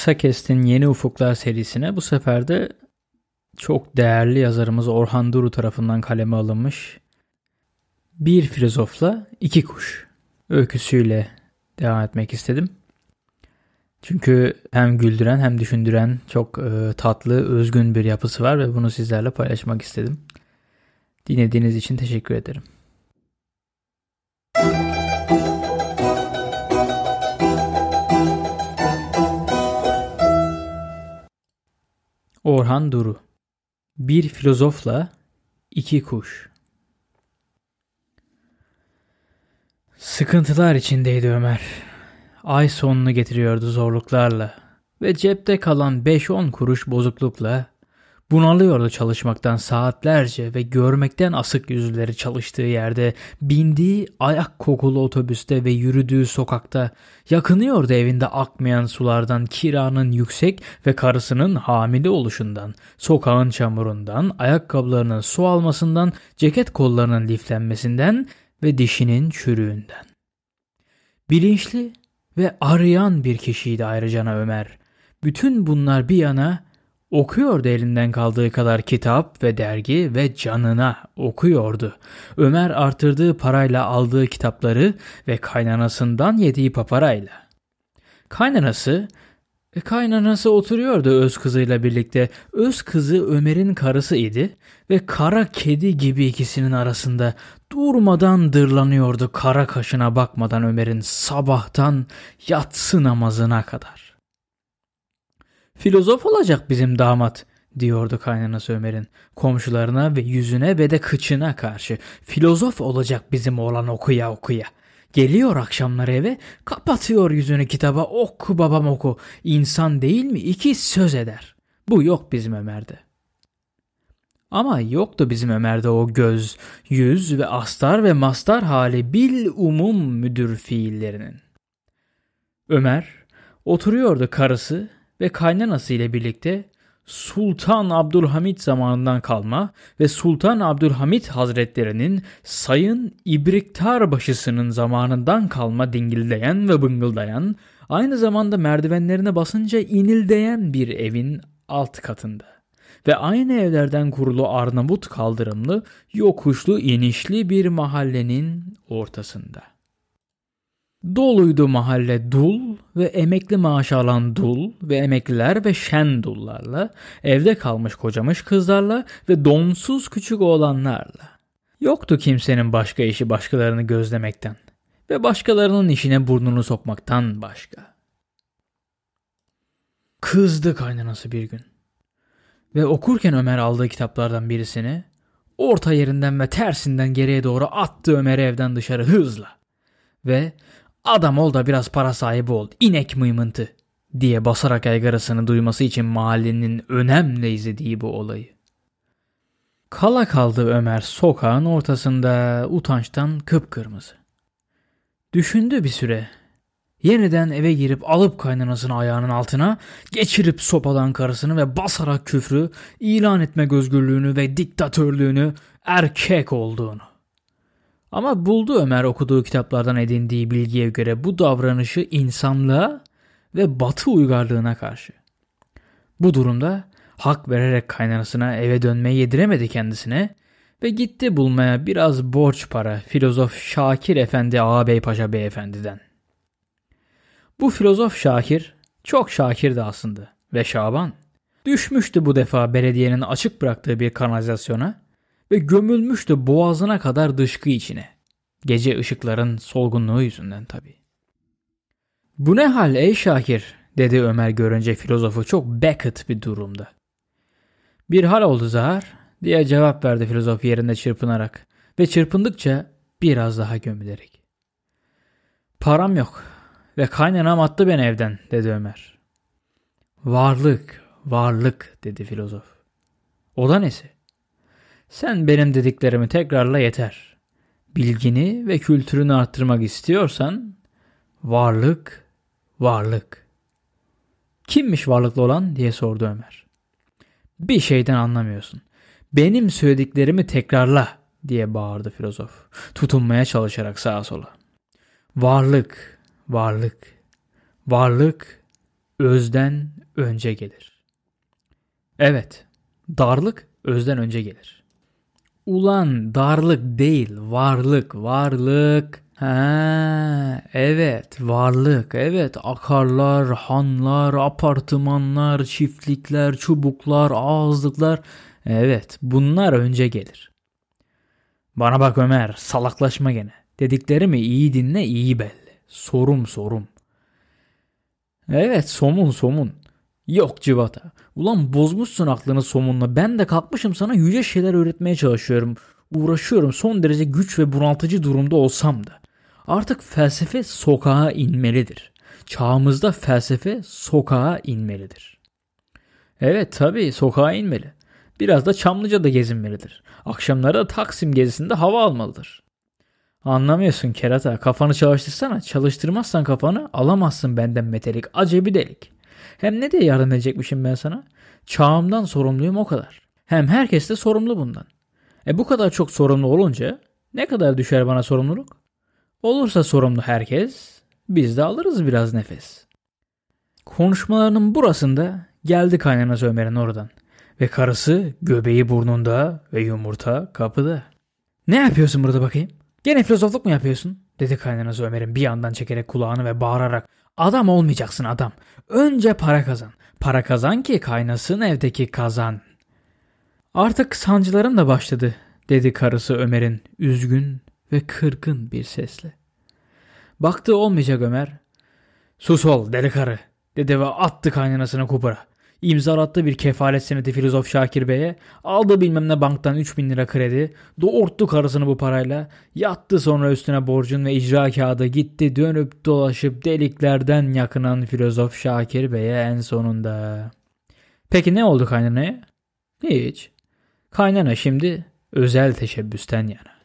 Kısa Kestin Yeni Ufuklar serisine bu sefer de çok değerli yazarımız Orhan Duru tarafından kaleme alınmış Bir Filozofla iki Kuş öyküsüyle devam etmek istedim. Çünkü hem güldüren hem düşündüren çok e, tatlı, özgün bir yapısı var ve bunu sizlerle paylaşmak istedim. Dinlediğiniz için teşekkür ederim. Orhan Duru Bir filozofla iki kuş Sıkıntılar içindeydi Ömer. Ay sonunu getiriyordu zorluklarla ve cepte kalan 5-10 kuruş bozuklukla bunalıyordu çalışmaktan saatlerce ve görmekten asık yüzleri çalıştığı yerde, bindiği ayak kokulu otobüste ve yürüdüğü sokakta, yakınıyordu evinde akmayan sulardan, kiranın yüksek ve karısının hamile oluşundan, sokağın çamurundan, ayakkabılarının su almasından, ceket kollarının liflenmesinden ve dişinin çürüğünden. Bilinçli ve arayan bir kişiydi ayrıca Ömer. Bütün bunlar bir yana okuyordu elinden kaldığı kadar kitap ve dergi ve canına okuyordu. Ömer artırdığı parayla aldığı kitapları ve kaynanasından yediği paparayla. Kaynanası e, kaynanası oturuyordu öz kızıyla birlikte. Öz kızı Ömer'in karısı idi ve kara kedi gibi ikisinin arasında durmadan dırlanıyordu kara kaşına bakmadan Ömer'in sabahtan yatsı namazına kadar. Filozof olacak bizim damat diyordu kaynanası Ömer'in komşularına ve yüzüne ve de kıçına karşı. Filozof olacak bizim oğlan okuya okuya. Geliyor akşamları eve, kapatıyor yüzünü kitaba, oku babam oku. İnsan değil mi? İki söz eder. Bu yok bizim Ömer'de. Ama yoktu bizim Ömer'de o göz, yüz ve astar ve mastar hali bil umum müdür fiillerinin. Ömer oturuyordu karısı ve kaynanası ile birlikte Sultan Abdülhamit zamanından kalma ve Sultan Abdülhamit Hazretlerinin Sayın İbriktar başısının zamanından kalma dingildeyen ve bıngıldayan, aynı zamanda merdivenlerine basınca inildeyen bir evin alt katında ve aynı evlerden kurulu Arnavut kaldırımlı, yokuşlu, inişli bir mahallenin ortasında. Doluydu mahalle dul ve emekli maaşı alan dul ve emekliler ve şen dullarla, evde kalmış kocamış kızlarla ve donsuz küçük oğlanlarla. Yoktu kimsenin başka işi başkalarını gözlemekten ve başkalarının işine burnunu sokmaktan başka. Kızdı kaynanası bir gün. Ve okurken Ömer aldığı kitaplardan birisini orta yerinden ve tersinden geriye doğru attı Ömer'i evden dışarı hızla. Ve Adam ol da biraz para sahibi ol. İnek mıymıntı diye basarak aygarasını duyması için mahallenin önemle izlediği bu olayı. Kala kaldı Ömer sokağın ortasında utançtan kıpkırmızı. Düşündü bir süre. Yeniden eve girip alıp kaynanasını ayağının altına, geçirip sopadan karısını ve basarak küfrü, ilan etme özgürlüğünü ve diktatörlüğünü, erkek olduğunu. Ama buldu Ömer okuduğu kitaplardan edindiği bilgiye göre bu davranışı insanlığa ve batı uygarlığına karşı. Bu durumda hak vererek kaynanasına eve dönmeyi yediremedi kendisine ve gitti bulmaya biraz borç para filozof Şakir Efendi Ağabey Paşa Beyefendi'den. Bu filozof Şakir çok şakirdi aslında ve Şaban düşmüştü bu defa belediyenin açık bıraktığı bir kanalizasyona ve gömülmüştü boğazına kadar dışkı içine. Gece ışıkların solgunluğu yüzünden tabi. Bu ne hal ey Şakir dedi Ömer görünce filozofu çok Beckett bir durumda. Bir hal oldu Zahar diye cevap verdi filozof yerinde çırpınarak ve çırpındıkça biraz daha gömülerek. Param yok ve kaynanam attı beni evden dedi Ömer. Varlık, varlık dedi filozof. O da nesi? Sen benim dediklerimi tekrarla yeter. Bilgini ve kültürünü arttırmak istiyorsan varlık, varlık. Kimmiş varlıklı olan diye sordu Ömer. Bir şeyden anlamıyorsun. Benim söylediklerimi tekrarla diye bağırdı filozof. Tutunmaya çalışarak sağa sola. Varlık, varlık, varlık özden önce gelir. Evet, darlık özden önce gelir. Ulan darlık değil, varlık, varlık. Ha, evet, varlık, evet, akarlar, hanlar, apartmanlar, çiftlikler, çubuklar, ağızlıklar. Evet, bunlar önce gelir. Bana bak Ömer, salaklaşma gene. Dediklerimi iyi dinle, iyi belli. Sorum sorum. Evet, somun somun. Yok civata. Ulan bozmuşsun aklını somunla. Ben de kalkmışım sana yüce şeyler öğretmeye çalışıyorum. Uğraşıyorum son derece güç ve bunaltıcı durumda olsam da. Artık felsefe sokağa inmelidir. Çağımızda felsefe sokağa inmelidir. Evet tabii sokağa inmeli. Biraz da Çamlıca'da gezinmelidir. Akşamları da Taksim gezisinde hava almalıdır. Anlamıyorsun kerata. Kafanı çalıştırsana. Çalıştırmazsan kafanı alamazsın benden metelik. Acebi delik. Hem ne diye yardım edecekmişim ben sana? Çağımdan sorumluyum o kadar. Hem herkes de sorumlu bundan. E bu kadar çok sorumlu olunca ne kadar düşer bana sorumluluk? Olursa sorumlu herkes, biz de alırız biraz nefes. Konuşmalarının burasında geldi kaynanası Ömer'in oradan. Ve karısı göbeği burnunda ve yumurta kapıda. Ne yapıyorsun burada bakayım? Gene filozofluk mu yapıyorsun? Dedi kaynanası Ömer'in bir yandan çekerek kulağını ve bağırarak. Adam olmayacaksın adam. Önce para kazan. Para kazan ki kaynasın evdeki kazan. Artık sancılarım da başladı dedi karısı Ömer'in üzgün ve kırgın bir sesle. Baktı olmayacak Ömer. Sus ol deli karı dedi ve attı kaynanasını kupura. İmzalattı bir kefalet senedi filozof Şakir Bey'e. Aldı bilmem ne banktan 3000 lira kredi. Doğurttu karısını bu parayla. Yattı sonra üstüne borcun ve icra kağıdı gitti dönüp dolaşıp deliklerden yakınan filozof Şakir Bey'e en sonunda. Peki ne oldu kaynanaya? Hiç. Kaynana şimdi özel teşebbüsten yana.